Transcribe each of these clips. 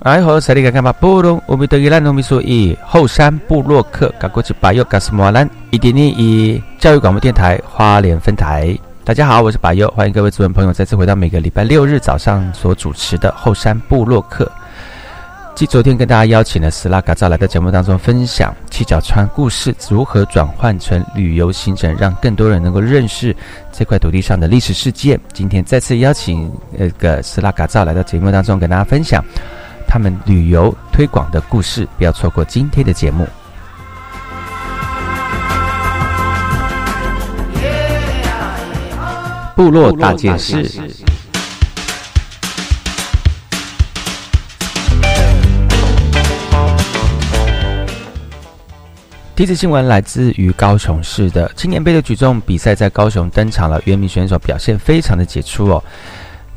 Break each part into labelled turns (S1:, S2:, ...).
S1: 哎好，萨利卡卡巴布隆，我们德伊兰农民说以后山布洛克，赶过去巴佑嘎斯莫兰，一点点以教育广播电台花莲分台。大家好，我是巴佑，欢迎各位主人朋友再次回到每个礼拜六日早上所主持的后山布洛克。继昨天跟大家邀请了斯拉嘎扎来到节目当中分享七角川故事如何转换成旅游行程，让更多人能够认识这块土地上的历史事件。今天再次邀请那个斯拉嘎扎来到节目当中跟大家分享。他们旅游推广的故事，不要错过今天的节目。部落大件事。第一次新闻来自于高雄市的青年杯的举重比赛，在高雄登场了。原名选手表现非常的杰出哦。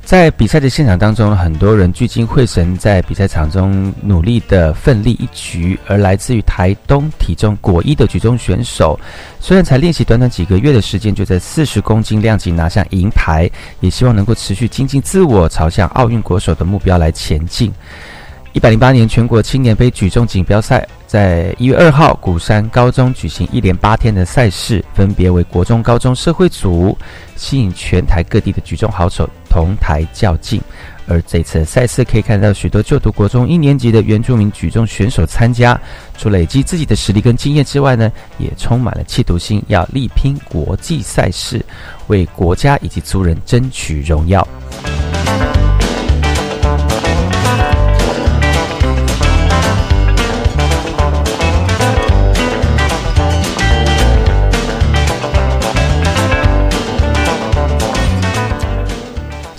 S1: 在比赛的现场当中，很多人聚精会神在比赛场中努力的奋力一局。而来自于台东体重果一的举重选手，虽然才练习短短几个月的时间，就在四十公斤量级拿下银牌，也希望能够持续精进自我，朝向奥运国手的目标来前进。一百零八年全国青年杯举重锦标赛在一月二号，鼓山高中举行一连八天的赛事，分别为国中、高中、社会组，吸引全台各地的举重好手同台较劲。而这次赛事可以看到许多就读国中一年级的原住民举重选手参加，除累积自己的实力跟经验之外呢，也充满了企图心，要力拼国际赛事，为国家以及族人争取荣耀。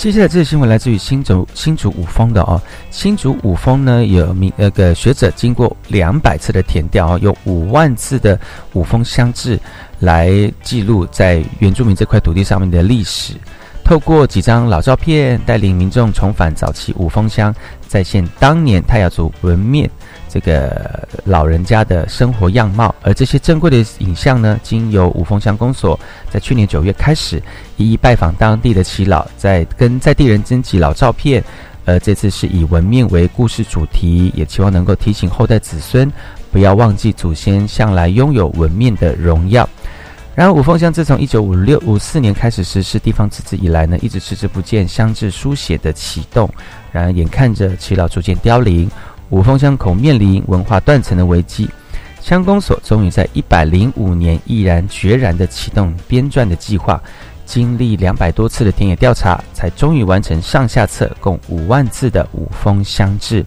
S1: 接下来这个新闻来自于新竹新竹五峰的哦，新竹五峰呢有名那个学者经过两百次的填调哦，有五万次的五峰乡志来记录在原住民这块土地上面的历史，透过几张老照片，带领民众重返早期五峰乡，再现当年泰雅族文面。这个老人家的生活样貌，而这些珍贵的影像呢，经由五峰乡公所在去年九月开始一一拜访当地的耆老，在跟在地人征集老照片，而这次是以纹面为故事主题，也期望能够提醒后代子孙不要忘记祖先向来拥有纹面的荣耀。然而，五峰乡自从一九五六五四年开始实施地方自治以来呢，一直迟迟不见乡志书写的启动。然而，眼看着耆老逐渐凋零。五峰乡口面临文化断层的危机，乡公所终于在一百零五年毅然决然地启动编撰的计划，经历两百多次的田野调查，才终于完成上下册共五万字的五峰乡志，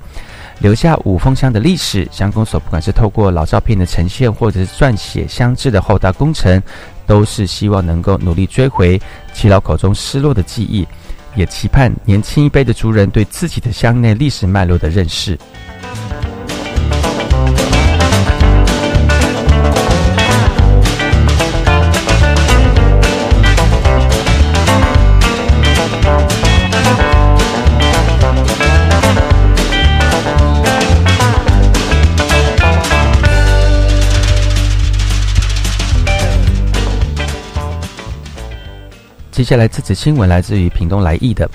S1: 留下五峰乡的历史。乡公所不管是透过老照片的呈现，或者是撰写乡志的厚大工程，都是希望能够努力追回七老口中失落的记忆。也期盼年轻一辈的族人对自己的乡内历史脉络的认识。接下来这则新闻来自于屏东来意的，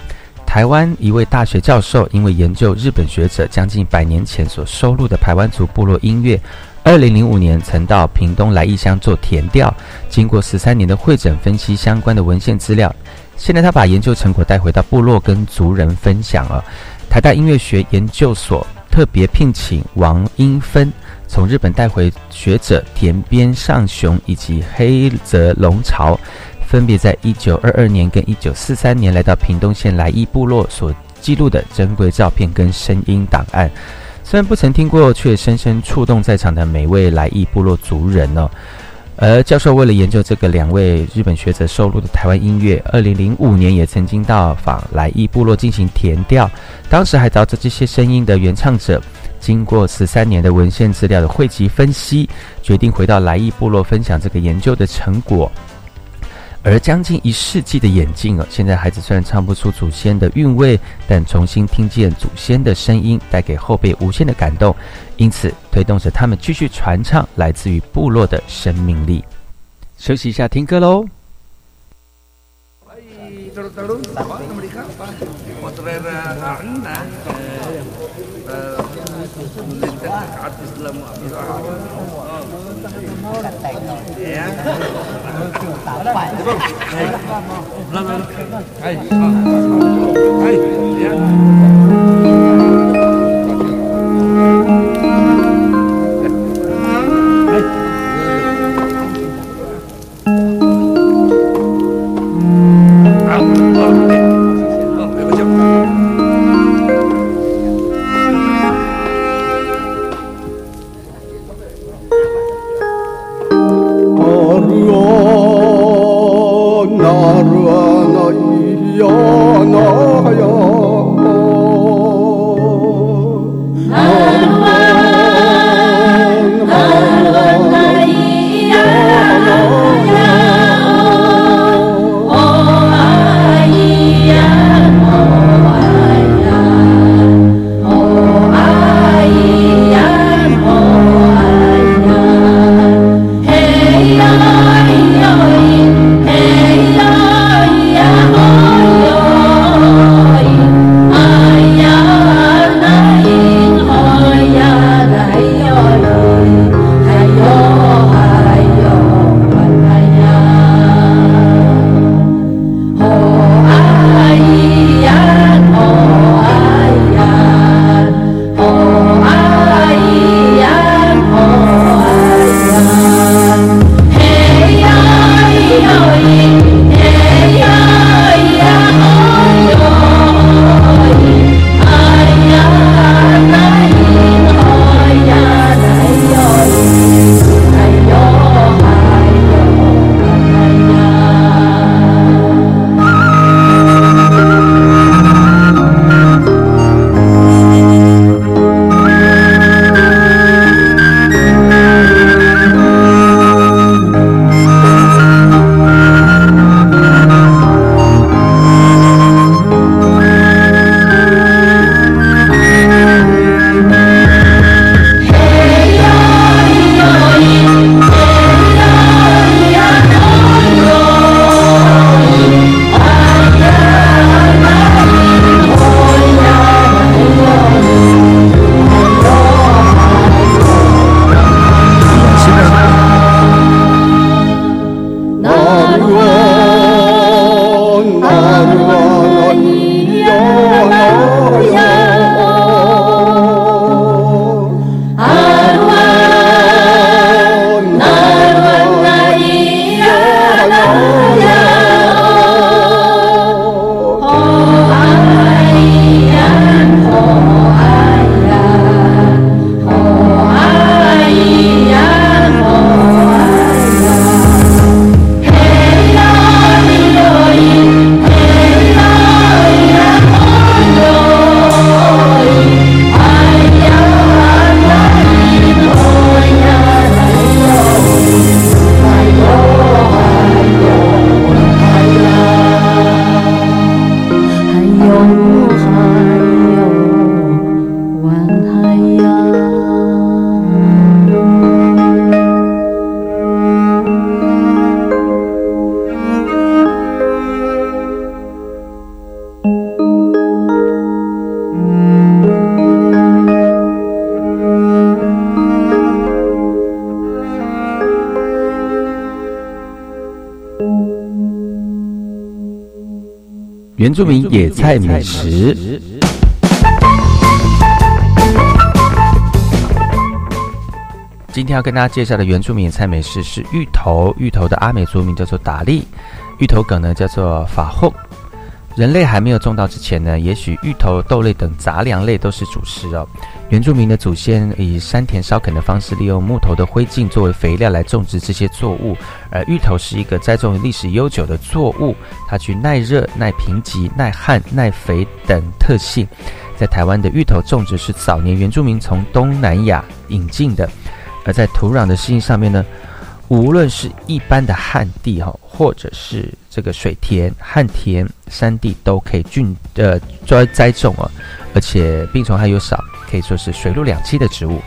S1: 台湾一位大学教授因为研究日本学者将近百年前所收录的台湾族部落音乐，二零零五年曾到屏东来义乡做填调，经过十三年的会诊分析相关的文献资料，现在他把研究成果带回到部落跟族人分享了。台大音乐学研究所特别聘请王英芬，从日本带回学者田边上雄以及黑泽龙朝，分别在一九二二年跟一九四三年来到屏东县来义部落所记录的珍贵照片跟声音档案。虽然不曾听过，却深深触动在场的每位来义部落族人哦。而教授为了研究这个两位日本学者收录的台湾音乐，二零零五年也曾经到访来义部落进行填调，当时还找着这些声音的原唱者，经过十三年的文献资料的汇集分析，决定回到来义部落分享这个研究的成果。而将近一世纪的演进哦，现在孩子虽然唱不出祖先的韵味，但重新听见祖先的声音，带给后辈无限的感动，因此推动着他们继续传唱来自于部落的生命力。休息一下，听歌喽。
S2: 来来来来来 Amen.
S3: 原住民野菜美食。今天要跟大家介绍的原住民野菜美食是芋头。芋头的阿美族名叫做达利，芋头梗呢叫做法后。人类还没有种到之前呢，也许芋头、豆类等杂粮类都是主食哦。原住民的祖先以山田烧垦的方式，利用木头的灰烬作为肥料来种植这些作物。而芋头是一个栽种历史悠久的作物，它具耐热、耐贫瘠、耐旱、耐肥等特性。在台湾的芋头种植是早年原住民从东南亚引进的，而在土壤的适应上面呢，无论是一般的旱地哈，或者是这个水田、旱田、山地，都可以菌呃栽栽种啊，而且病虫害又少。可以说是水陆两栖的植物。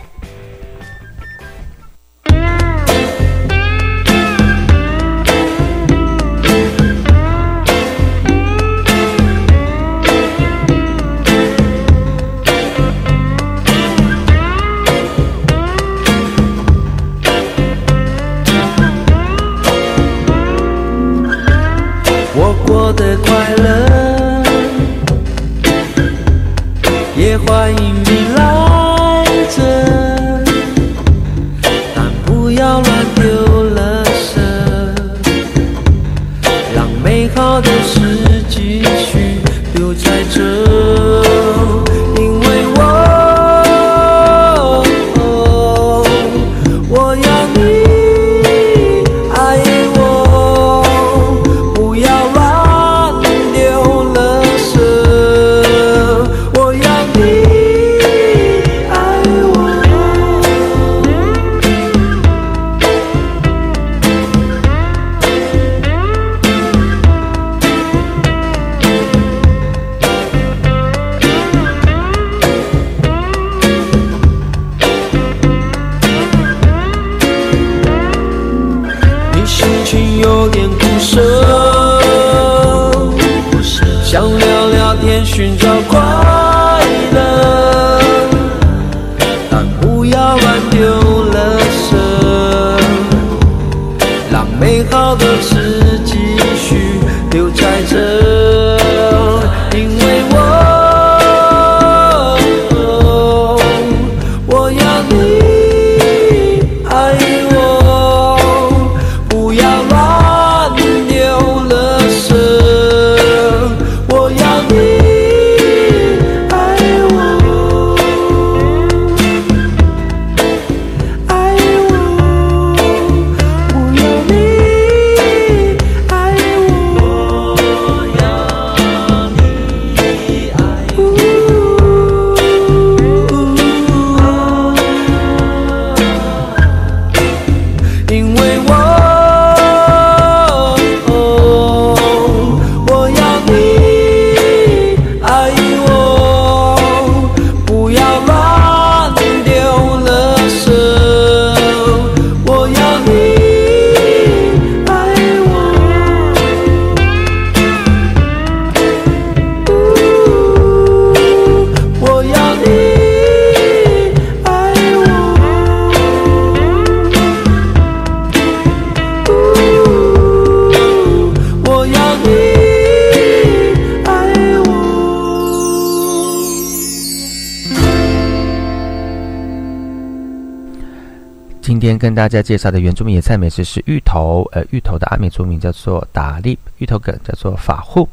S3: 跟大家介绍的原住民野菜美食是芋头，呃，芋头的阿美族名叫做达利，芋头梗叫做法护。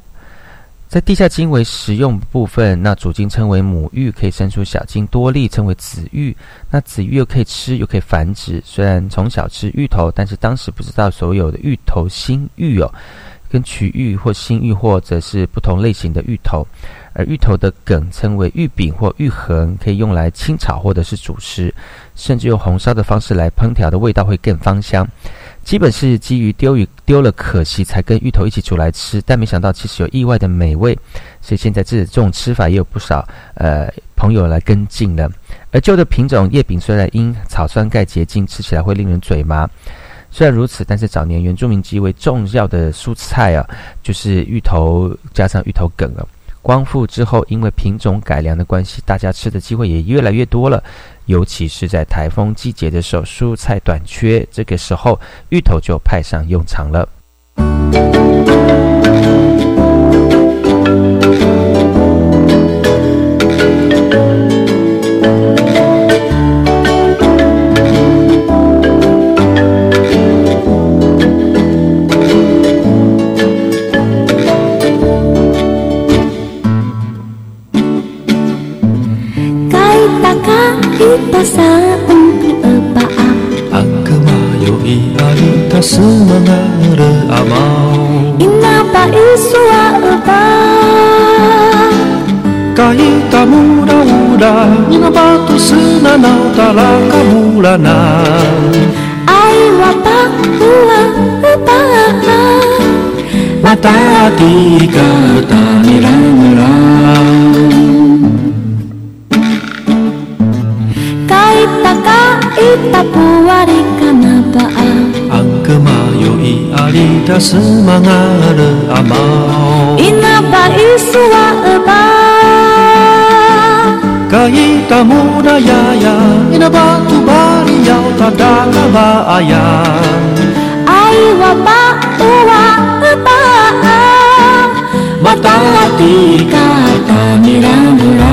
S3: 在地下茎为食用部分，那主茎称为母芋，可以生出小茎多粒，称为子芋。那子芋又可以吃，又可以繁殖。虽然从小吃芋头，但是当时不知道所有的芋头新芋哦，跟曲芋或新芋或者是不同类型的芋头。而芋头的梗称为芋饼或芋横，可以用来清炒或者是煮食，甚至用红烧的方式来烹调的味道会更芳香。基本是基于丢鱼丢了可惜才跟芋头一起煮来吃，但没想到其实有意外的美味，所以现在这这种吃法也有不少呃朋友来跟进了。而旧的品种叶饼虽然因草酸钙结晶，吃起来会令人嘴麻。虽然如此，但是早年原住民极为重要的蔬菜啊，就是芋头加上芋头梗啊。光复之后，因为品种改良的关系，大家吃的机会也越来越多了。尤其是在台风季节的时候，蔬菜短缺，这个时候芋头就派上用场了。
S2: pasa un pa a
S4: Angka mayo i ari ta sumana amau
S2: Inna pa isu a kaita
S4: Kai ta mura ura Inna pa tu suna na ta la ka mura na
S2: Ai wa
S4: Mata di kata Alida semangat amao.
S2: Inapa isua eba.
S4: Kaita muda yaya Inapa tubari yau tadaka bahaya
S2: Aiwa ba uwa eba.
S4: Mata hati
S2: kata mirandura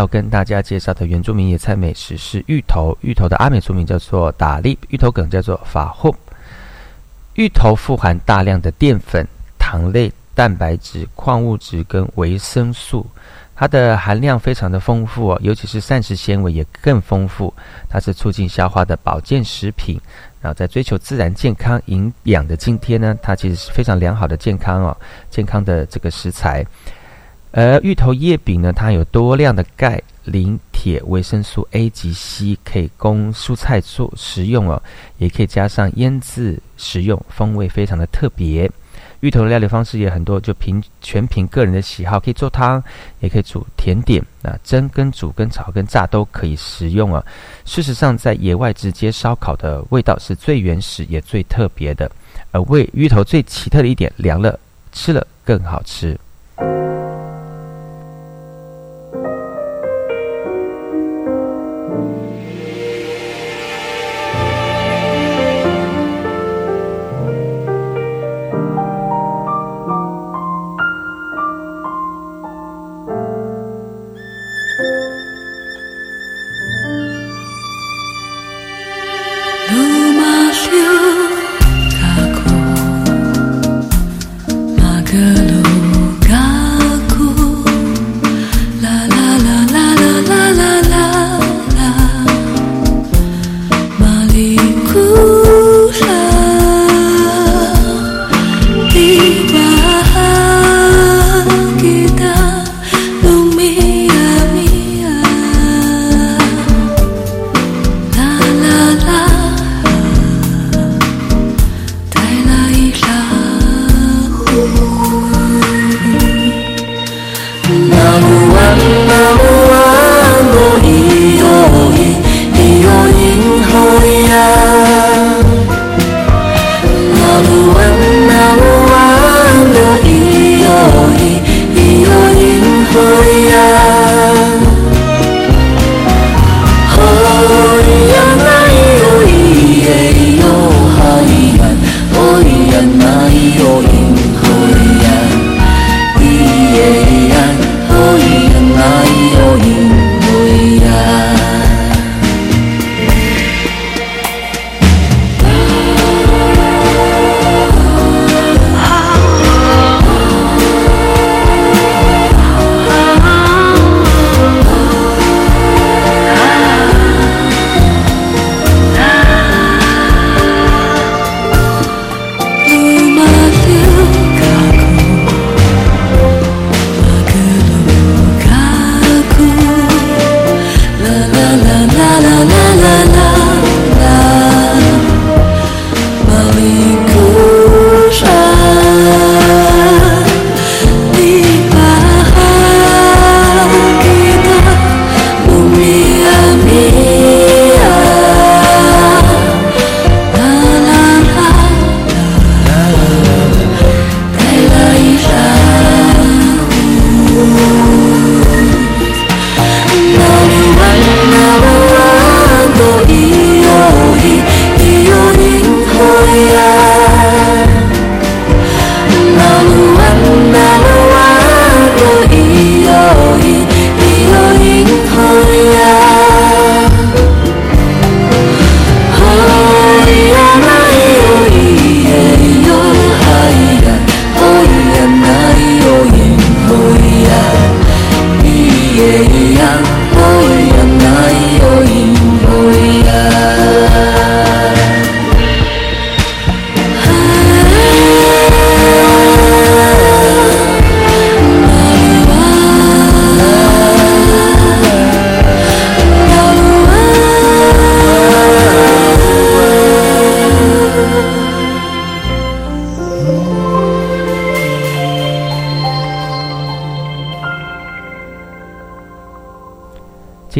S1: 要跟大家介绍的原住民野菜美食是芋头。芋头的阿美族名叫做打粒，芋头梗叫做法后。芋头富含大量的淀粉、糖类、蛋白质、矿物质跟维生素，它的含量非常的丰富哦，尤其是膳食纤维也更丰富。它是促进消化的保健食品。然后在追求自然健康营养的今天呢，它其实是非常良好的健康哦，健康的这个食材。而芋头叶饼呢，它有多量的钙、磷、铁、维生素 A 及 C，可以供蔬菜做食用哦，也可以加上腌制食用，风味非常的特别。芋头的料理方式也很多，就凭全凭个人的喜好，可以做汤，也可以煮甜点，那蒸、跟煮、跟炒、跟炸都可以食用啊。事实上，在野外直接烧烤的味道是最原始也最特别的，而味芋头最奇特的一点，凉了吃了更好吃。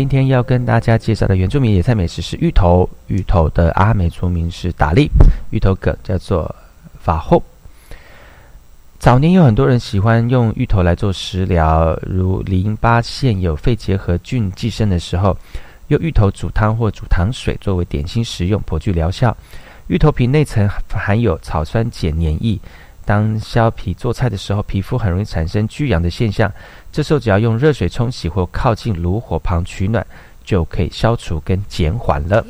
S5: 今天要跟大家介绍的原住民野菜美食是芋头，芋头的阿美族名是达利，芋头梗叫做法后。早年有很多人喜欢用芋头来做食疗，如淋巴腺有肺结核菌寄生的时候，用芋头煮汤或煮糖水作为点心食用，颇具疗效。芋头皮内层含有草酸碱黏液。当削皮做菜的时候，皮肤很容易产生巨痒的现象。这时候只要用热水冲洗或靠近炉火旁取暖，就可以消除跟减缓了。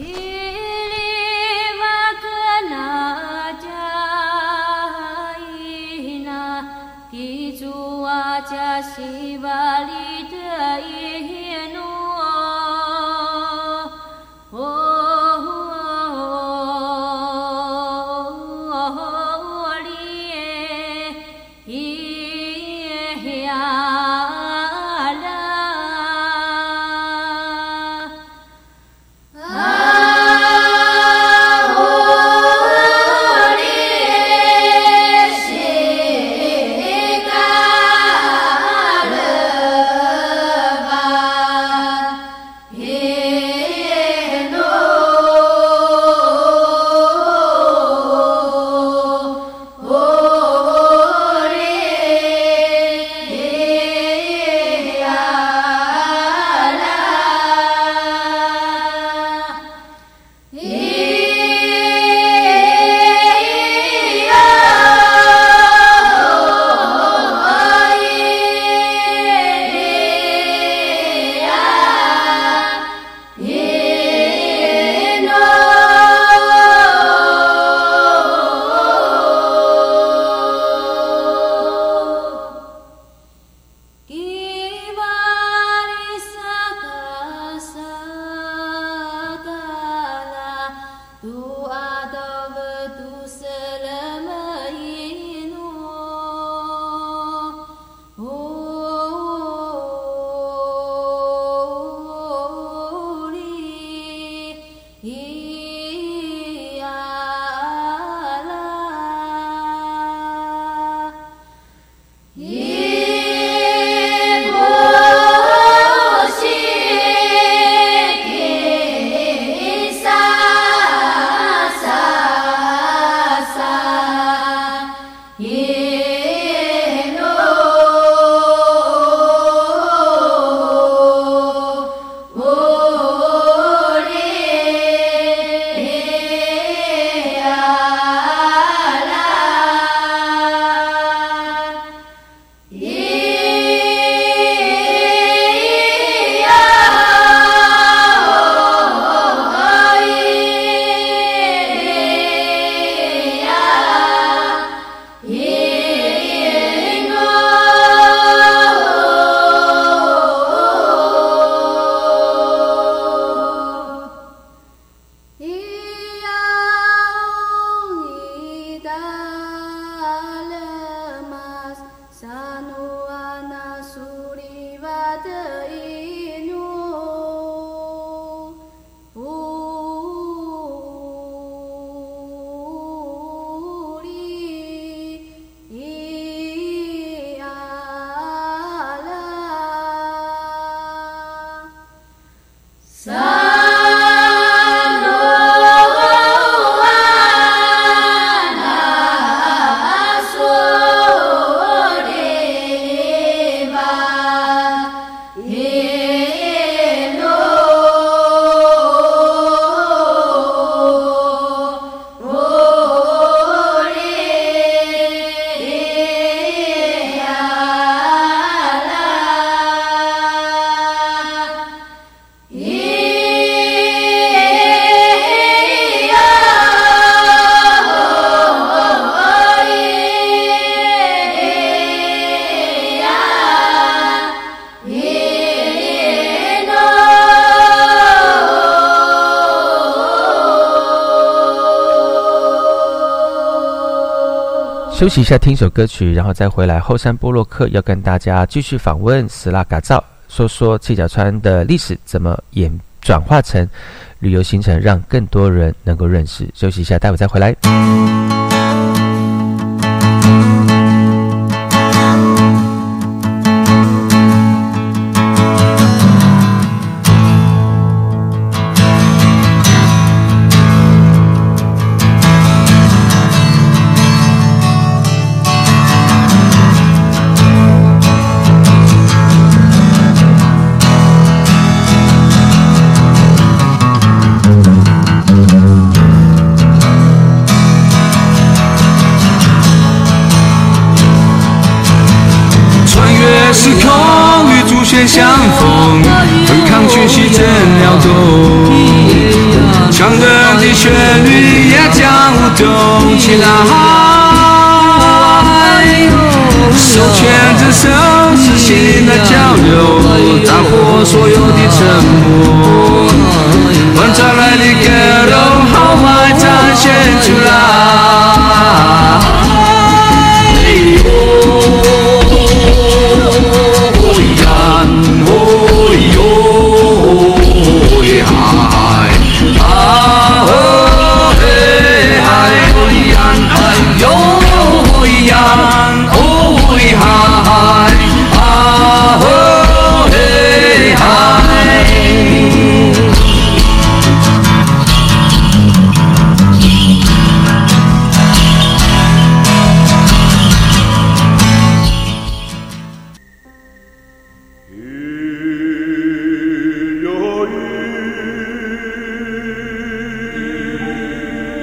S6: 休息一下，听首歌曲，然后再回来。后山波洛克要跟大家继续访问斯拉嘎造，说说七角川的历史怎么演转化成旅游行程，让更多人能够认识。休息一下，待会再回来。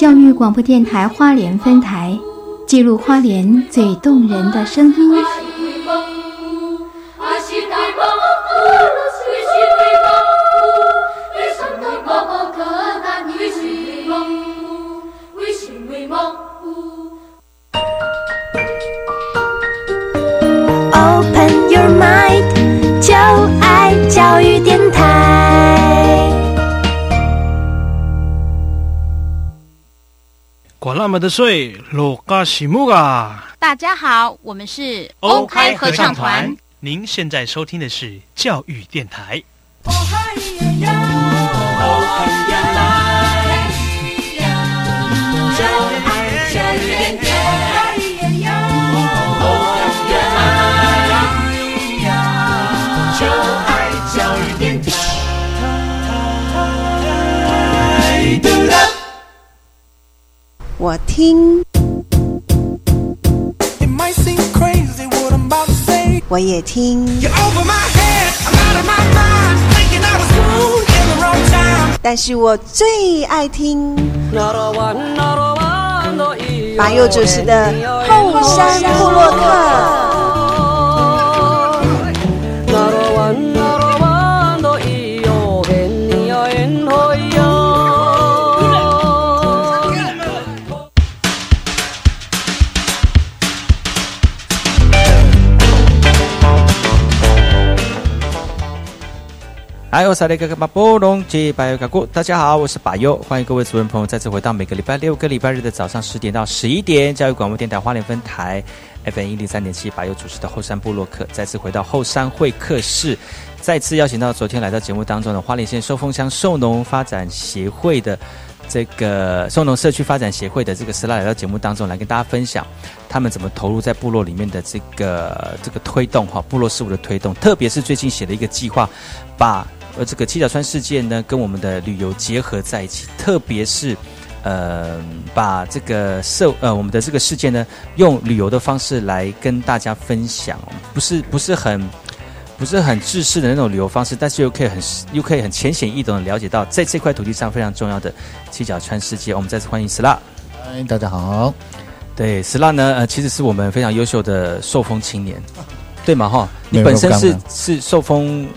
S7: 教育广播电台花莲分台，记录花莲最动人的声音。
S8: 么的水，罗嘎西木嘎！
S9: 大家好，我们是
S8: 欧开合唱团。您现在收听的是教育电台。
S10: Cool in the wrong time.
S11: 但是我最爱听马佑主持的后山部落客。
S6: 嗨，我是那个马波龙吉巴尤卡古，大家好，我是巴尤，欢迎各位主人朋友再次回到每个礼拜六跟礼拜日的早上十点到十一点，教育广播电台花莲分台 FM 一零三点七，巴尤主持的后山部落客，再次回到后山会客室，再次邀请到昨天来到节目当中的花莲县寿丰乡寿农发展协会的
S12: 这个松农社区发展协会的这个斯拉来到节目当中来跟大家分享他们怎么投入在部落里面的这个这个推动哈部落事务的推动，特别是最近写了一个计划，把呃这个七角川事件呢跟我们的旅游结合在一起，特别是。呃，把这个社呃我们的这个事件呢，用旅游的方式来跟大家分享，不是不是很不是很制式的那种旅游方式，但是又可以很又可以很浅显易懂的了解到，在这块土地上非常重要的七角川世界。我们再次欢迎 Sla，
S13: 嗨，大家好。
S12: 对，Sla 呢，呃，其实是我们非常优秀的受封青年，对嘛？哈，你本身是是受封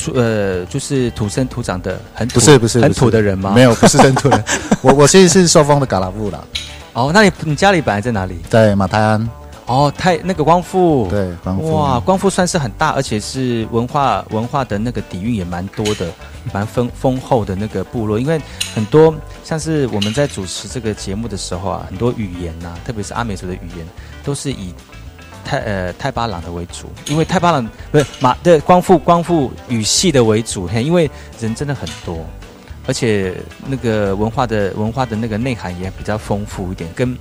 S12: 出呃，就是土生土长的很土
S13: 不是不是
S12: 很土的人吗？
S13: 没有，不是很土人。我我其实是受封的嘎拉布啦，
S12: 哦，那你你家里本来在哪里？
S13: 在马泰安。
S12: 哦，太那个光复，
S13: 对，光复
S12: 哇，光复算是很大，而且是文化文化的那个底蕴也蛮多的，蛮丰丰厚的那个部落。因为很多像是我们在主持这个节目的时候啊，很多语言呐、特别是阿美族的语言，都是以泰呃泰巴朗的为主，因为泰巴朗不是马对光复光复语系的为主，嘿，因为人真的很多。而且那个文化的文化的那个内涵也比较丰富一点，跟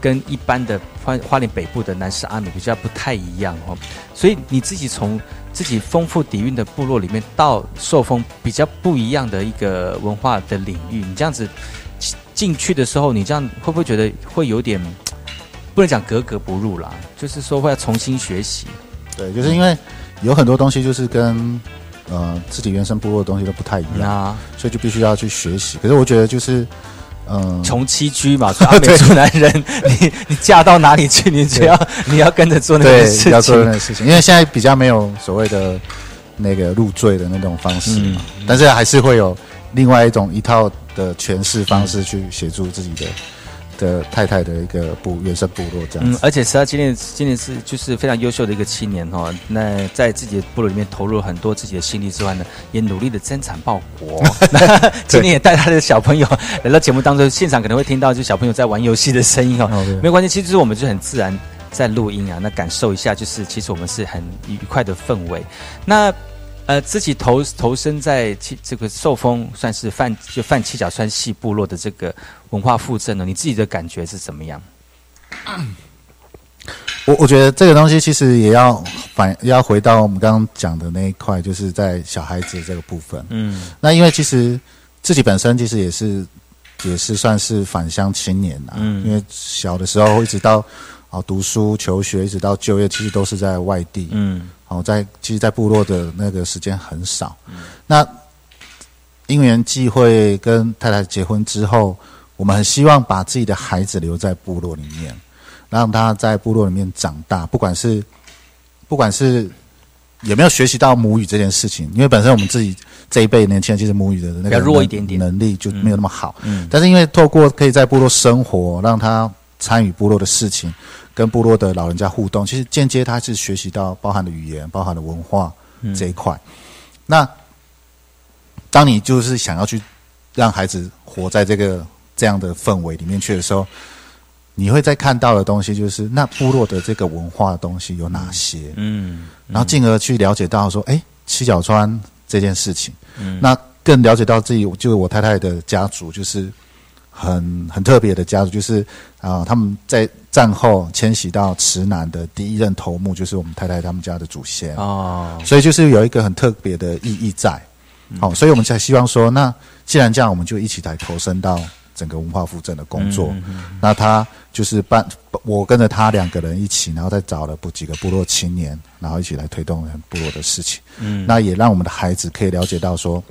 S12: 跟一般的花花莲北部的南势阿美比较不太一样哦。所以你自己从自己丰富底蕴的部落里面到受封比较不一样的一个文化的领域，你这样子进去的时候，你这样会不会觉得会有点不能讲格格不入啦？就是说会要重新学习。
S13: 对，就是因为有很多东西就是跟呃自己原生部落的东西都不太一样，
S12: 啊，
S13: 所以就必须要去学习。可是我觉得就是嗯，
S12: 穷栖居嘛，所以阿美族男人，你你嫁到哪里去，你只要 你要跟着做那个事情，
S13: 要做那个事情，因为现在比较没有所谓的那个入赘的那种方式嘛，
S12: 嗯
S13: 但是还是会有另外一种一套的诠释方式去协助自己的的太太的一个部原生部落这样子。，
S12: 嗯而且实际上今年今年是就是非常优秀的一个青年哈、哦。那在自己的部落里面投入了很多自己的心力之外呢，也努力的增产报国。那今天也带他的小朋友来到节目当中，现场可能会听到就小朋友在玩游戏的声音哦。
S13: 哦
S12: 没有关系，其实我们就很自然在录音啊，那感受一下，就是其实我们是很愉快的氛围。那呃，自己投投身在七这个受封算是泛就泛七角川系部落的这个文化复振呢，你自己的感觉是怎么样？
S13: 我我觉得这个东西其实也要反要回到我们刚刚讲的那一块，就是在小孩子这个部分。
S12: 嗯
S13: 那因为其实自己本身其实也是也是算是返乡青年啊、
S12: 嗯
S13: 因为小的时候一直到啊读书求学，一直到就业，其实都是在外地。
S12: 嗯
S13: 哦，在其实，在部落的那个时间很少。那因缘际会跟太太结婚之后，我们很希望把自己的孩子留在部落里面，让他在部落里面长大，不管是不管是有没有学习到母语这件事情，因为本身我们自己这一辈年轻人其实母语的那个能
S12: 弱一点点
S13: 能力就没有那么好。
S12: 嗯
S13: 但是因为透过可以在部落生活，让他参与部落的事情，跟部落的老人家互动，其实间接他是学习到包含的语言、包含的文化
S12: 嗯。
S13: 这一块。那当你就是想要去让孩子活在这个这样的氛围里面去的时候，你会在看到的东西就是那部落的这个文化的东西有哪些，
S12: 嗯。
S13: 然后进而去了解到说，哎，七角川这件事情，
S12: 嗯。
S13: 那更了解到自己就是我太太的家族，就是很很特别的家族，就是啊、他们在战后迁徙到池南的第一任头目，就是我们太太他们家的祖先，
S12: 哦，
S13: 所以就是有一个很特别的意义在。好、所以我们才希望说，那既然这样，我们就一起来投身到整个文化复振的工作。
S12: 嗯嗯
S13: 那他就是办，我跟着他两个人一起，然后再找了不几个部落青年，然后一起来推动部落的事情。
S12: 嗯
S13: 那也让我们的孩子可以了解到说，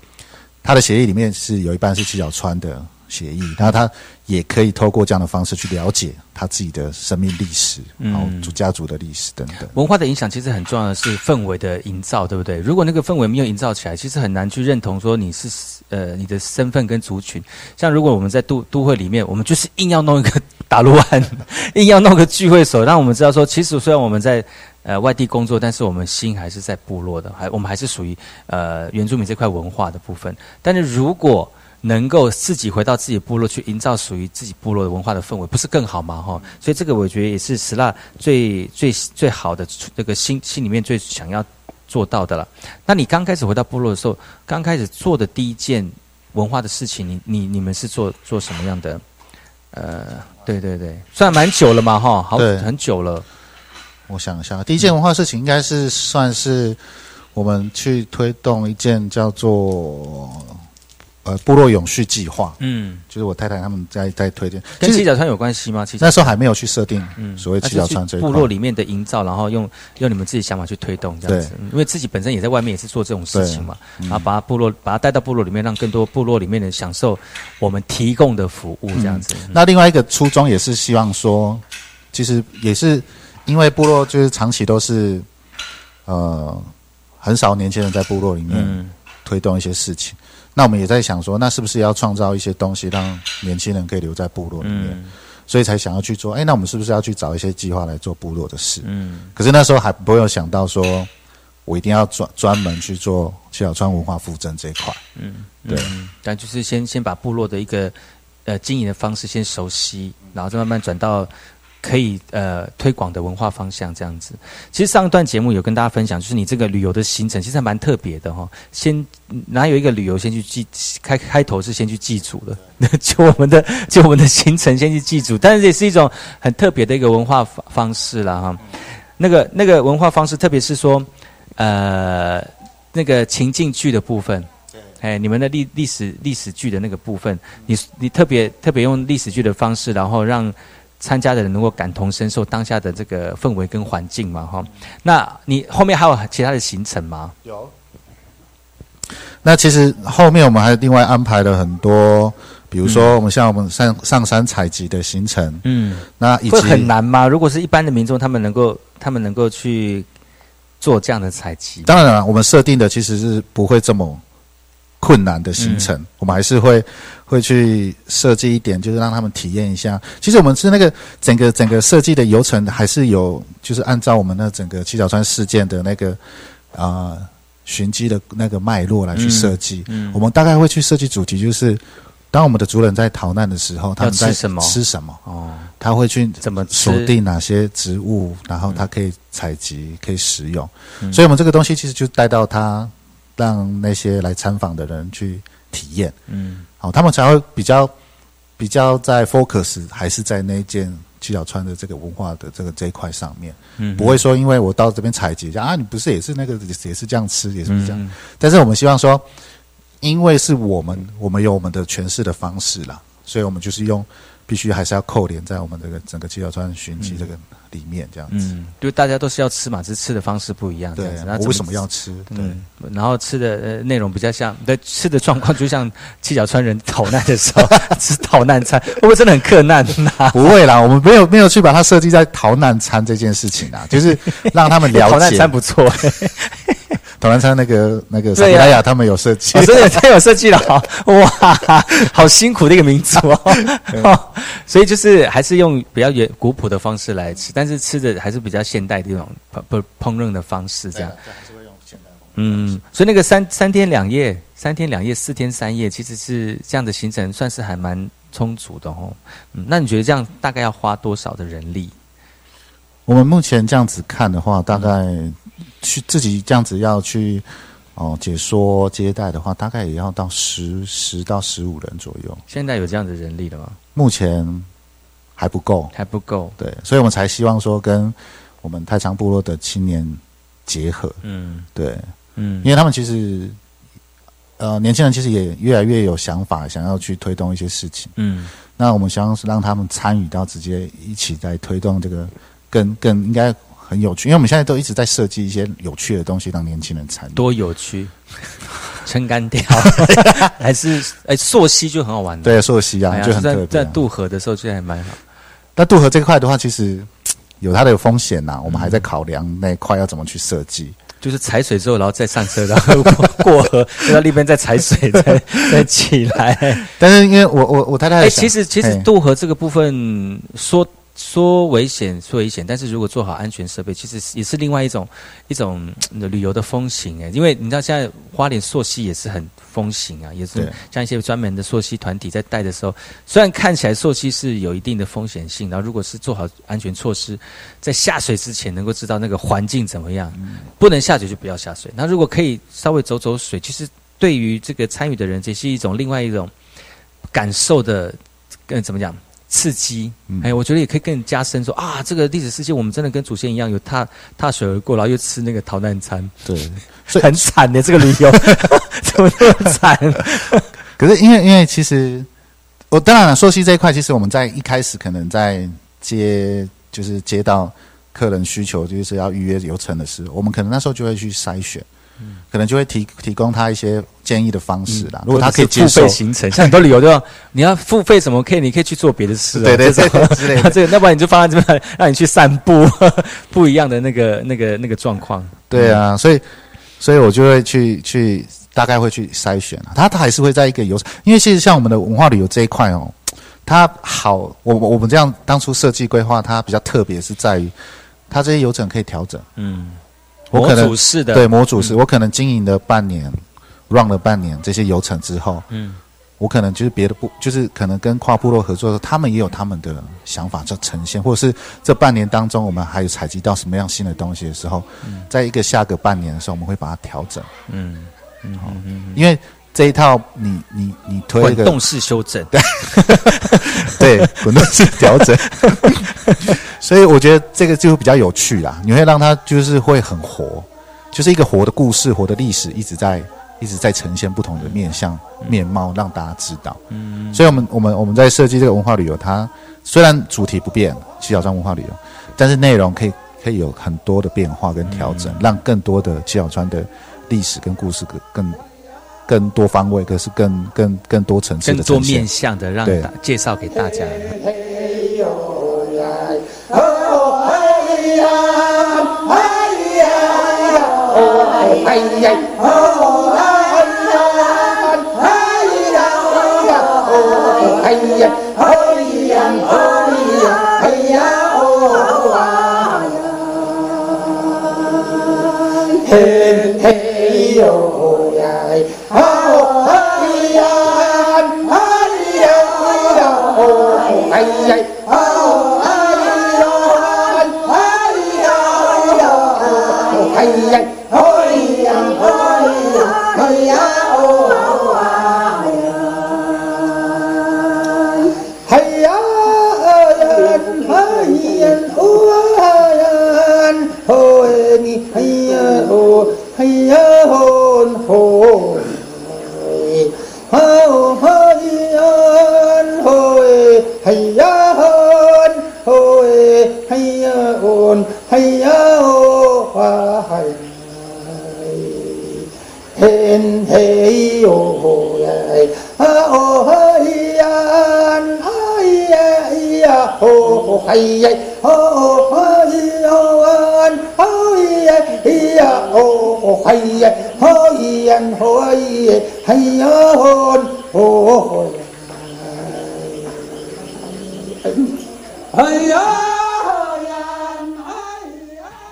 S13: 他的协议里面是有一半是七角川的协议，然后他也可以透过这样的方式去了解他自己的生命历史，
S12: 嗯
S13: 然后主家族的历史等等。
S12: 文化的影响其实很重要的是氛围的营造，对不对？如果那个氛围没有营造起来，其实很难去认同说你是呃你的身份跟族群。像如果我们在都都会里面，我们就是硬要弄一个 打撸案，硬要弄个聚会所，让我们知道说，其实虽然我们在呃外地工作，但是我们心还是在部落的，还我们还是属于呃原住民这块文化的部分。但是如果能够自己回到自己部落去营造属于自己部落的文化的氛围，不是更好吗？哈，所以这个我觉得也是石蜡最最最好的这个心心里面最想要做到的了。那你刚开始回到部落的时候，刚开始做的第一件文化的事情，你你你们是做做什么样的？呃，对对对，算蛮久了嘛，哈，好很久了。
S13: 我想一下，第一件文化事情应该是算是我们去推动一件叫做呃部落永续计划，
S12: 嗯，
S13: 就是我太太他们在在推荐，
S12: 跟七角川有关系吗？其实
S13: 那时候还没有去设定
S12: 嗯。
S13: 所谓七角川这一
S12: 部落里面的营造，然后用用你们自己想法去推动这样子，因为自己本身也在外面也是做这种事情嘛，
S13: 嗯
S12: 然后把它部落把它带到部落里面，让更多部落里面的人享受我们提供的服务这样子。
S13: 嗯。那另外一个初衷也是希望说，其实也是因为部落就是长期都是呃很少年轻人在部落里面
S12: 嗯。
S13: 推动一些事情。那我们也在想说，那是不是要创造一些东西，让年轻人可以留在部落里面？
S12: 嗯
S13: 所以才想要去做。哎，那我们是不是要去找一些计划来做部落的事？
S12: 嗯
S13: 可是那时候还不会有想到说，我一定要专专门去做七小川文化复振这一块。
S12: 嗯，
S13: 对
S12: 嗯但就是先先把部落的一个呃经营的方式先熟悉，然后再慢慢转到可以呃推广的文化方向这样子。其实上一段节目有跟大家分享，就是你这个旅游的行程其实还蛮特别的哈、先哪有一个旅游先去记开开头是先去祭祖的，就我们的就我们的行程先去祭祖，但是也是一种很特别的一个文化方方式啦哈。那个那个文化方式，特别是说呃那个情境剧的部分。哎，你们的历历史历史剧的那个部分，你你特别特别用历史剧的方式，然后让参加的人能够感同身受当下的这个氛围跟环境嘛，哈。那你后面还有其他的行程吗？
S13: 有。那其实后面我们还另外安排了很多，比如说我们像我们上上山采集的行程，
S12: 嗯，
S13: 那以及
S12: 会很难吗？如果是一般的民众，他们能够他们能够去做这样的采集，
S13: 当然了，我们设定的其实是不会这么困难的行程，
S12: 嗯
S13: 我们还是会会去设计一点，就是让他们体验一下。其实我们是那个整个整个设计的流程，还是有就是按照我们那整个七角川事件的那个啊、呃寻机的那个脉络来去设计。
S12: 嗯嗯
S13: 我们大概会去设计主题，就是当我们的族人在逃难的时候，他们在
S12: 吃什么
S13: 吃什么。
S12: 哦，
S13: 他会去
S12: 怎么
S13: 锁定哪些植物，然后他可以采集、可以食用。
S12: 嗯
S13: 所以，我们这个东西其实就带到他，让那些来参访的人去体验。
S12: 嗯
S13: 好、他们才会比较比较在 focus 还是在那件七角川的这个文化的这个这一块上面，
S12: 嗯
S13: 不会说因为我到这边采集啊，你不是也是那个也是这样吃，也是这样。
S12: 嗯
S13: 但是我们希望说，因为是我们我们有我们的诠释的方式啦，所以我们就是用必须还是要扣连在我们这个整个七角川寻迹这个里面这样子。
S12: 嗯，就大家都是要吃嘛，只是吃的方式不一样，这
S13: 对
S12: 样子。那
S13: 我为什么要吃？对。
S12: 嗯，然后吃的呃内容比较像，对吃的状况就像七角川人逃难的时候 吃逃难餐，会不会真的很克难呐、
S13: 不会啦，我们没有没有去把它设计在逃难餐这件事情啊，就是让他们了解
S12: 逃难餐不错，
S13: 逃难餐那个那个萨
S12: 对呀
S13: 布拉雅他们有设计，
S12: 哦，真的 太有设计了，好哇，好辛苦的一个民族哦。哦所以就是还是用比较原古朴的方式来吃，但是吃的还是比较现代的一种烹不烹饪的方式这样。嗯，所以那个三三天两夜、三天两夜、四天三夜，其实是这样的行程，算是还蛮充足的哦。嗯，那你觉得这样大概要花多少的人力？
S13: 我们目前这样子看的话，大概去自己这样子要去哦解说接待的话，大概也要到十十到十五人左右。
S12: 现在有这样的人力了吗？
S13: 目前还不够，
S12: 还不够。
S13: 对，所以我们才希望说跟我们太仓部落的青年结合。
S12: 嗯
S13: 对，
S12: 嗯
S13: 因为他们其实呃年轻人其实也越来越有想法，想要去推动一些事情。
S12: 嗯
S13: 那我们想要是让他们参与到直接一起在推动这个更更应该很有趣，因为我们现在都一直在设计一些有趣的东西让年轻人参与。
S12: 多有趣，撑杆跳 还是哎溯溪就很好玩的。
S13: 对，溯溪啊，
S12: 哎
S13: 就很
S12: 在
S13: 特别啊。
S12: 在渡河的时候就还蛮好。
S13: 那渡河这块的话，其实有它的风险呐、我们还在考量那一块要怎么去设计。
S12: 就是踩水之后，然后再上车，然后过过河，再到那边再踩水，再再起来。
S13: 但是因为我我我太太
S12: 其实其实渡河这个部分说说危险说危险，但是如果做好安全设备，其实也是另外一种一种嗯旅游的风行哎，因为你知道现在花莲溯溪也是很风行啊，也是像一些专门的溯溪团体在带的时候，虽然看起来溯溪是有一定的风险性，然后如果是做好安全措施，在下水之前能够知道那个环境怎么样，不能下水就不要下水。那如果可以稍微走走水，其实对于这个参与的人，这是一种另外一种感受的，更怎么讲？刺激，哎，我觉得也可以更加深说啊，这个历史事件我们真的跟祖先一样，有踏踏水而过，然后又吃那个逃难餐，
S13: 对，
S12: 很惨的这个旅游，怎么那么惨？
S13: 可是因为因为其实我当然了，朔溪这一块，其实我们在一开始可能在接就是接到客人需求，就是要预约流程的时候，我们可能那时候就会去筛选。可能就会提提供他一些建议的方式啦。如果他可以接受
S12: 像很多旅游都要你要付费，什么可以？你可以去做别的事、啊，
S13: 对对对之类的
S12: 这个，要不然你就放在这边，让你去散步，不一样的那个那个那个状况。
S13: 对啊，所以所以我就会去去大概会去筛选啊。他他还是会在一个游，因为其实像我们的文化旅游这一块哦，它好，我我我们这样当初设计规划，它比较特别是在于，它这些游程可以调整。
S12: 嗯，
S13: 我可能
S12: 模组式的
S13: 对模组式，我可能经营了半年，run 了半年这些流程之后，
S12: 嗯，
S13: 我可能就是别的部，就是可能跟跨部落合作的时候，他们也有他们的想法在呈现，或者是这半年当中，我们还有采集到什么样新的东西的时候，在一个下个半年的时候，我们会把它调整，
S12: 嗯嗯嗯嗯，
S13: 因为这一套你你你推一个
S12: 滚动式修正，
S13: 对。对，滚动式调整。所以我觉得这个就比较有趣啦，你会让它就是会很活，就是一个活的故事、活的历史，一直在一直在呈现不同的面相、面貌，让大家知道。
S12: 嗯。
S13: 所以我们我们我们在设计这个文化旅游，它虽然主题不变，七角川文化旅游，但是内容可以可以有很多的变化跟调整，让更多的七角川的历史跟故事更更更多方位，可是更更更多层次
S12: 更多
S13: 的呈现。
S12: 面向的让大介绍给大家。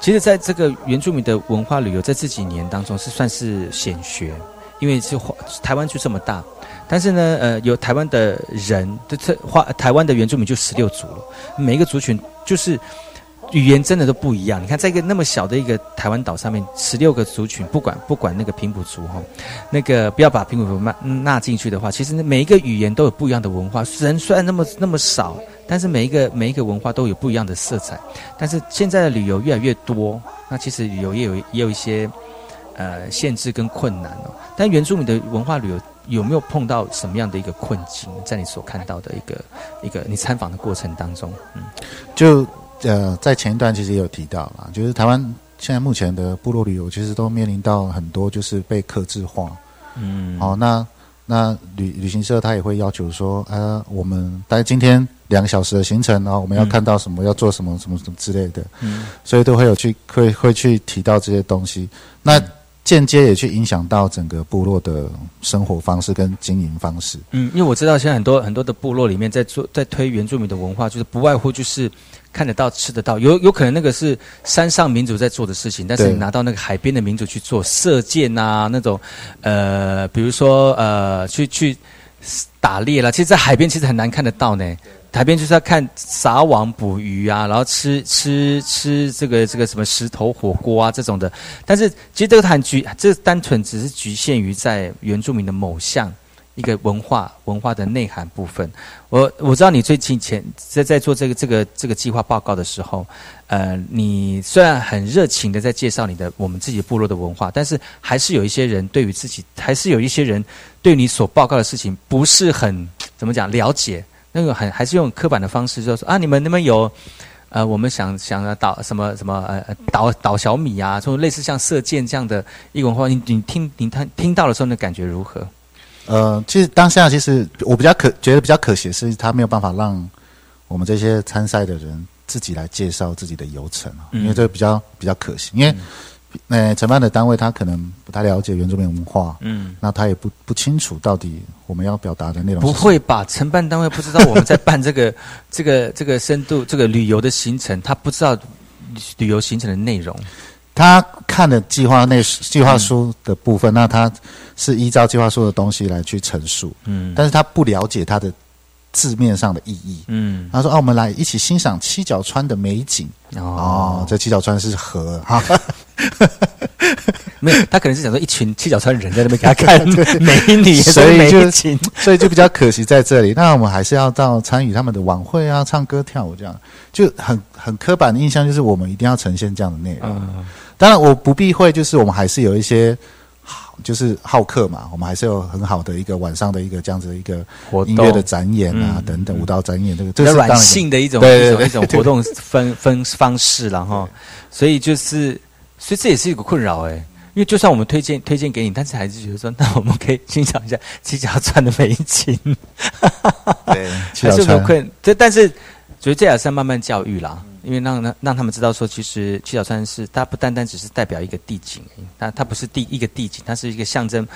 S12: 其实，在这个原住民的文化旅游，在这几年当中是算是显学，因为是台湾就这么大，但是呢，呃，有台湾的人，这这华台湾的原住民就十六族了，每一个族群就是语言真的都不一样。你看，在一个那么小的一个台湾岛上面，十六个族群，不管不管那个平埔族哈，那个不要把平埔族纳纳进去的话，其实每一个语言都有不一样的文化。人虽然那么那么少，但是每一个每一个文化都有不一样的色彩。但是现在的旅游越来越多，那其实旅游也有也有一些呃限制跟困难哦。但原住民的文化旅游有没有碰到什么样的一个困境？在你所看到的一个一个你参访的过程当中，嗯，
S13: 就呃，在前一段其实也有提到啦，就是台湾现在目前的部落旅游，其实都面临到很多就是被克制化。
S12: 嗯
S13: 好、那那旅旅行社他也会要求说，呃，我们大概今天两个小时的行程，然后我们要
S12: 嗯
S13: 看到什么，要做什么什么什么之类的，
S12: 嗯
S13: 所以都会有去会会去提到这些东西。那间接也去影响到整个部落的生活方式跟经营方式。
S12: 嗯，因为我知道现在很多很多的部落里面在做在推原住民的文化，就是不外乎就是看得到、吃得到，有有可能那个是山上民族在做的事情，但是你拿到那个海边的民族去做射箭啊，那种呃，比如说呃，去去打猎啦，其实，在海边其实很难看得到呢。海边就是要看撒网捕鱼啊，然后吃吃吃这个这个什么石头火锅啊这种的。但是其实这个很局，这单纯只是局限于在原住民的某项一个文化文化的内涵部分。我我知道你最近前在在做这个这个这个计划报告的时候，呃，你虽然很热情的在介绍你的我们自己部落的文化，但是还是有一些人对于自己，还是有一些人对你所报告的事情不是很怎么讲了解。那个很还是用刻板的方式，就说啊，你们那边有，呃，我们想想要导什么什么呃导导小米啊，这种类似像射箭这样的一个文化，你你听你听听到的时候，那感觉如何？
S13: 呃，其实当下其实我比较可觉得比较可惜的是，他没有办法让我们这些参赛的人自己来介绍自己的游程啊，因为这个比较比较可惜，因为。呃，承办的单位他可能不太了解原住民文化，嗯，那他也不不清楚到底我们要表达的内容。
S12: 不会吧？承办单位不知道我们在办这个 这个这个深度这个旅游的行程，他不知道旅游行程的内容。
S13: 他看的计划内计划书的部分，那他是依照计划书的东西来去陈述，嗯，但是他不了解他的。字面上的意义，嗯，他说：“啊，我们来一起欣赏七角川的美景。哦，这七角川是河哈，
S12: 没有，他可能是想说一群七角川人在那边给他看 美女，
S13: 所以就所以就比较可惜在这里。那我们还是要到参与他们的晚会啊，唱歌跳舞这样，就很很刻板的印象就是我们一定要呈现这样的内容。当然，我不避讳，就是我们还是有一些好。”就是好客嘛，我们还是有很好的一个晚上的一个这样子的一个音乐的展演啊，等等舞蹈展演，这个这是
S12: 软性的一种一种一种活动分 分方式，然后所以就是，所以这也是一个困扰哎，因为就算我们推荐推荐给你，但是还是觉得说，那我们可以欣赏一下七角川的美景，
S13: 对，
S12: 还是有困，这但是觉得这也是慢慢教育啦。因为让让让他们知道说，其实七角川是它不单单只是代表一个地景，它它不是第一个地景，它是一个象征，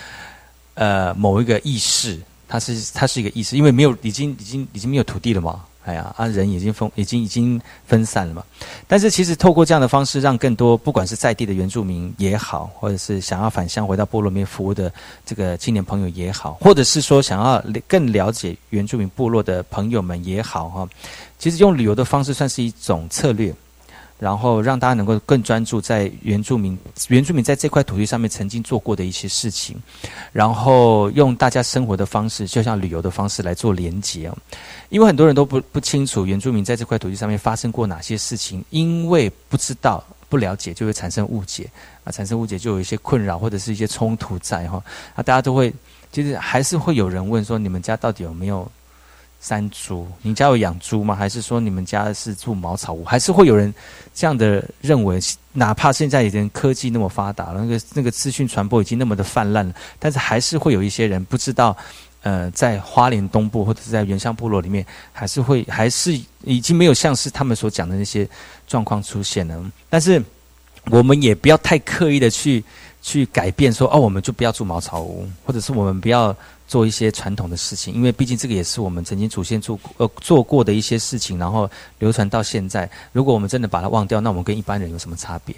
S12: 呃，某一个意识，它是它是一个意识，因为没有已经已经已经没有土地了嘛，哎呀，啊人已经分已经已经分散了嘛。但是其实透过这样的方式，让更多不管是在地的原住民也好，或者是想要返乡回到部落里面服务的这个青年朋友也好，或者是说想要更了解原住民部落的朋友们也好，哈。其实用旅游的方式算是一种策略，然后让大家能够更专注在原住民原住民在这块土地上面曾经做过的一些事情，然后用大家生活的方式，就像旅游的方式来做连接。因为很多人都不不清楚原住民在这块土地上面发生过哪些事情，因为不知道不了解，就会产生误解啊，产生误解就有一些困扰或者是一些冲突在哈。那大家都会，其实还是会有人问说，你们家到底有没有？山猪，你家有养猪吗？还是说你们家是住茅草屋？还是会有人这样的认为？哪怕现在已经科技那么发达了，那个那个资讯传播已经那么的泛滥了，但是还是会有一些人不知道，呃，在花莲东部或者是在原乡部落里面，还是会还是已经没有像是他们所讲的那些状况出现了。但是我们也不要太刻意的去去改变，说哦，我们就不要住茅草屋，或者是我们不要。做一些传统的事情，因为毕竟这个也是我们曾经祖先做呃做过的一些事情，然后流传到现在。如果我们真的把它忘掉，那我们跟一般人有什么差别？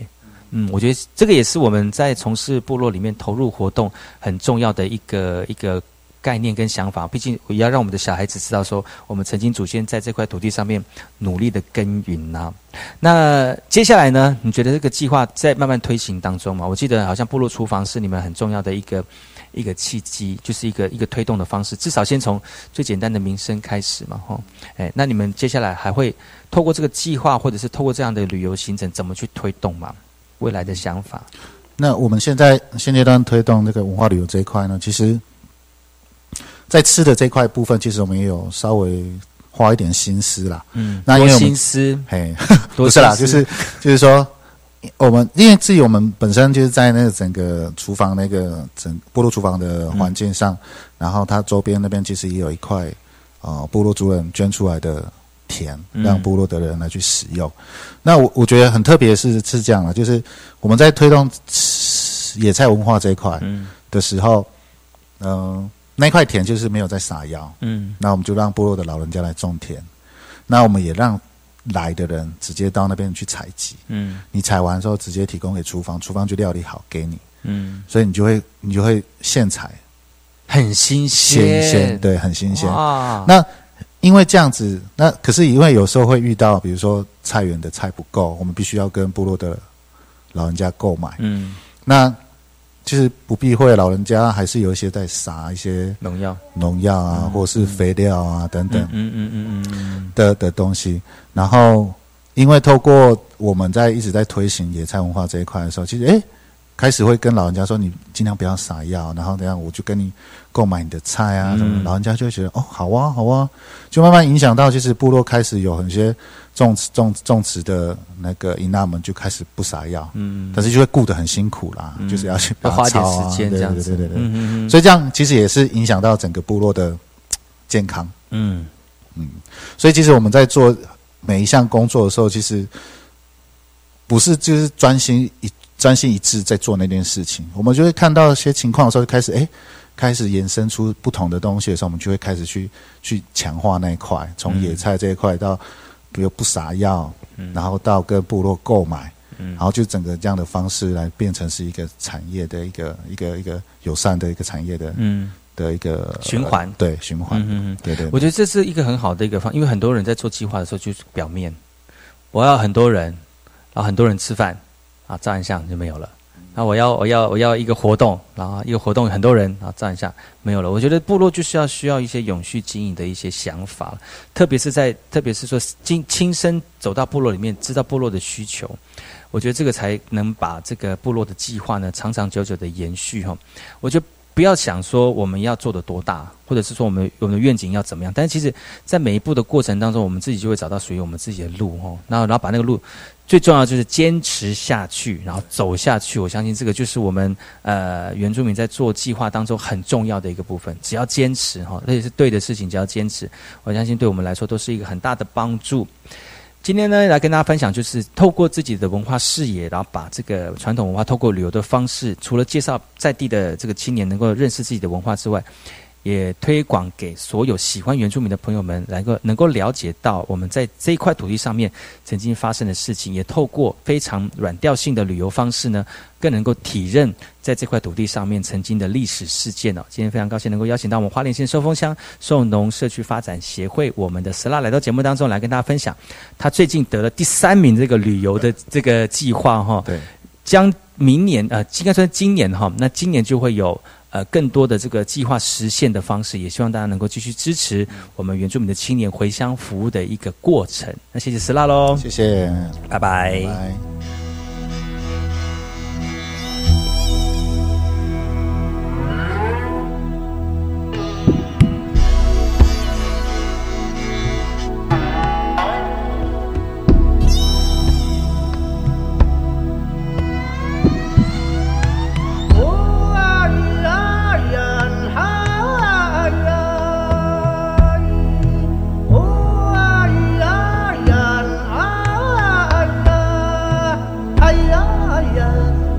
S12: 嗯，我觉得这个也是我们在从事部落里面投入活动很重要的一个一个概念跟想法。毕竟也要让我们的小孩子知道，说我们曾经祖先在这块土地上面努力的耕耘呐。那接下来呢？你觉得这个计划在慢慢推行当中嘛？我记得好像部落厨房是你们很重要的一个。一个契机，就是一个一个推动的方式，至少先从最简单的民生开始嘛，哈，哎，那你们接下来还会透过这个计划，或者是透过这样的旅游行程，怎么去推动嘛？未来的想法？
S13: 那我们现在现阶段推动这个文化旅游这一块呢，其实，在吃的这块部分，其实我们也有稍微花一点心思啦，
S12: 嗯，
S13: 那因为
S12: 心思，
S13: 嘿，不是啦，就是就是说。我们因为自己我们本身就是在那个整个厨房那个整部落厨房的环境上，然后它周边那边其实也有一块啊部落族人捐出来的田，让部落的人来去使用。那我我觉得很特别是是这样的，就是我们在推动野菜文化这一块的时候，嗯，那块田就是没有在撒药，嗯，那我们就让部落的老人家来种田，那我们也让。来的人直接到那边去采集，嗯，你采完之后直接提供给厨房，厨房就料理好给你，嗯，所以你就会你就会现采，
S12: 很新
S13: 鲜，鲜对，很新鲜。那因为这样子，那可是因为有时候会遇到，比如说菜园的菜不够，我们必须要跟部落的老人家购买。
S12: 嗯，
S13: 那其实不避讳，老人家还是有一些在撒一些
S12: 农药，
S13: 农药啊，或者是肥料啊等等
S12: 嗯嗯嗯嗯嗯
S13: 的的东西。然后，因为透过我们在一直在推行野菜文化这一块的时候，其实诶开始会跟老人家说，你尽量不要撒药，然后等下我就跟你购买你的菜啊什么。
S12: 嗯
S13: 老人家就会觉得哦，好啊，好啊，就慢慢影响到，就是部落开始有很些种植种种植的那个伊纳们就开始不撒药，
S12: 嗯
S13: 但是就会顾得很辛苦啦，
S12: 嗯。
S13: 就是要去拔草啊
S12: 时间这样子，
S13: 对对对对对。
S12: 嗯嗯嗯
S13: 所以这样其实也是影响到整个部落的健康。
S12: 嗯。嗯。
S13: 所以其实我们在做每一项工作的时候，其实不是就是专心一专心一致在做那件事情，我们就会看到一些情况的时候，就开始哎，开始延伸出不同的东西的时候，我们就会开始去去强化那一块，从野菜这一块到比如不撒药，然后到跟部落购买。
S12: 嗯。
S13: 然后就整个这样的方式来变成是一个产业的一个一个一个友善的一个产业的
S12: 嗯。
S13: 的一个
S12: 循环。
S13: 呃对循环，
S12: 嗯嗯嗯，
S13: 对对，
S12: 我觉得这是一个很好的一个方，因为很多人在做计划的时候就是表面，我要很多人，然后很多人吃饭啊，站一下就没有了。那我要我要我要一个活动，然后一个活动很多人，啊，站一下没有了。我觉得部落就是要需要一些永续经营的一些想法，特别是在特别是说亲亲身走到部落里面，知道部落的需求，我觉得这个才能把这个部落的计划呢长长久久的延续哈。我觉得不要想说我们要做的多大，或者是说我们我们的愿景要怎么样，但是其实，在每一步的过程当中，我们自己就会找到属于我们自己的路哦。然后，然后把那个路最重要就是坚持下去，然后走下去。我相信这个就是我们呃原住民在做计划当中很重要的一个部分。只要坚持哈，而且是对的事情，只要坚持，我相信对我们来说都是一个很大的帮助。今天呢，来跟大家分享，就是透过自己的文化视野，然后把这个传统文化透过旅游的方式，除了介绍在地的这个青年能够认识自己的文化之外，也推广给所有喜欢原住民的朋友们，能够能够了解到我们在这一块土地上面曾经发生的事情，也透过非常软调性的旅游方式呢，更能够体认在这块土地上面曾经的历史事件哦。今天非常高兴能够邀请到我们花莲县寿丰乡寿农社区发展协会我们的 s 拉来到节目当中来跟大家分享，他最近得了第三名这个旅游的这个计划哈、
S13: 对，
S12: 将明年呃，应该说今年哈，那今年就会有呃更多的这个计划实现的方式，也希望大家能够继续支持我们原住民的青年回乡服务的一个过程。那谢谢石蜡喽，
S13: 谢谢，
S12: 拜拜。
S13: 拜。
S10: Messiah.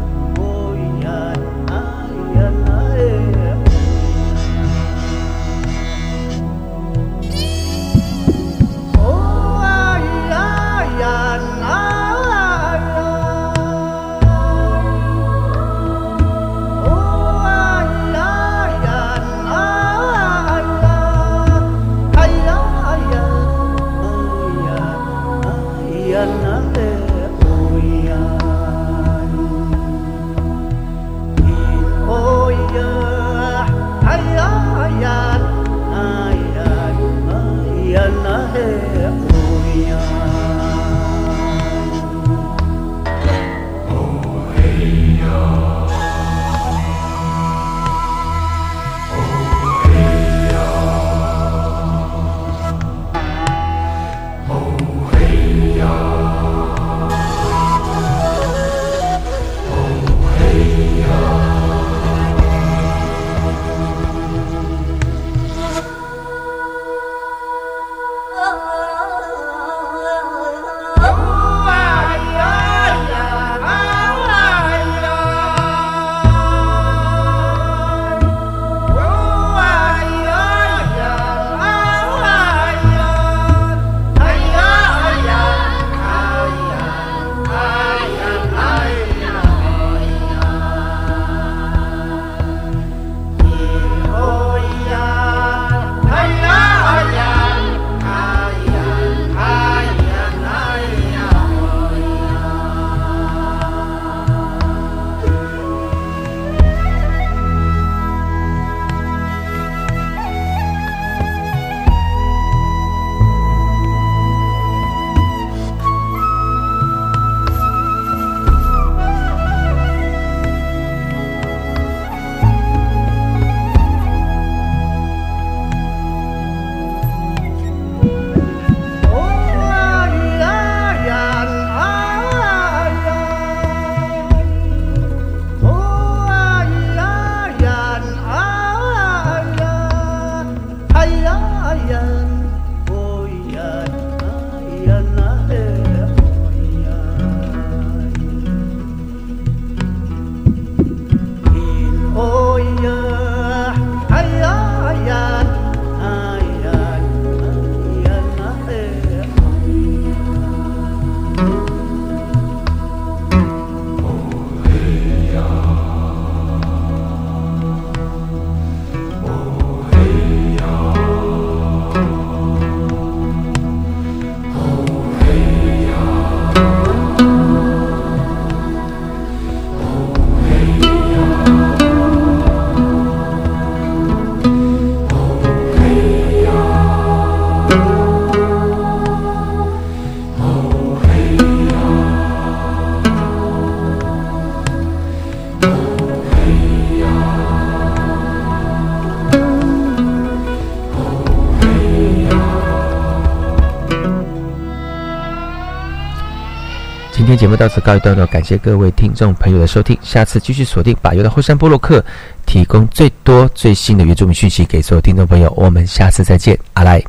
S1: 节目到此告一段落，感谢各位听众朋友的收听，下次继续锁定把油的后山波洛克，提供最多最新的原住民讯息给所有听众朋友，我们下次再见，阿来。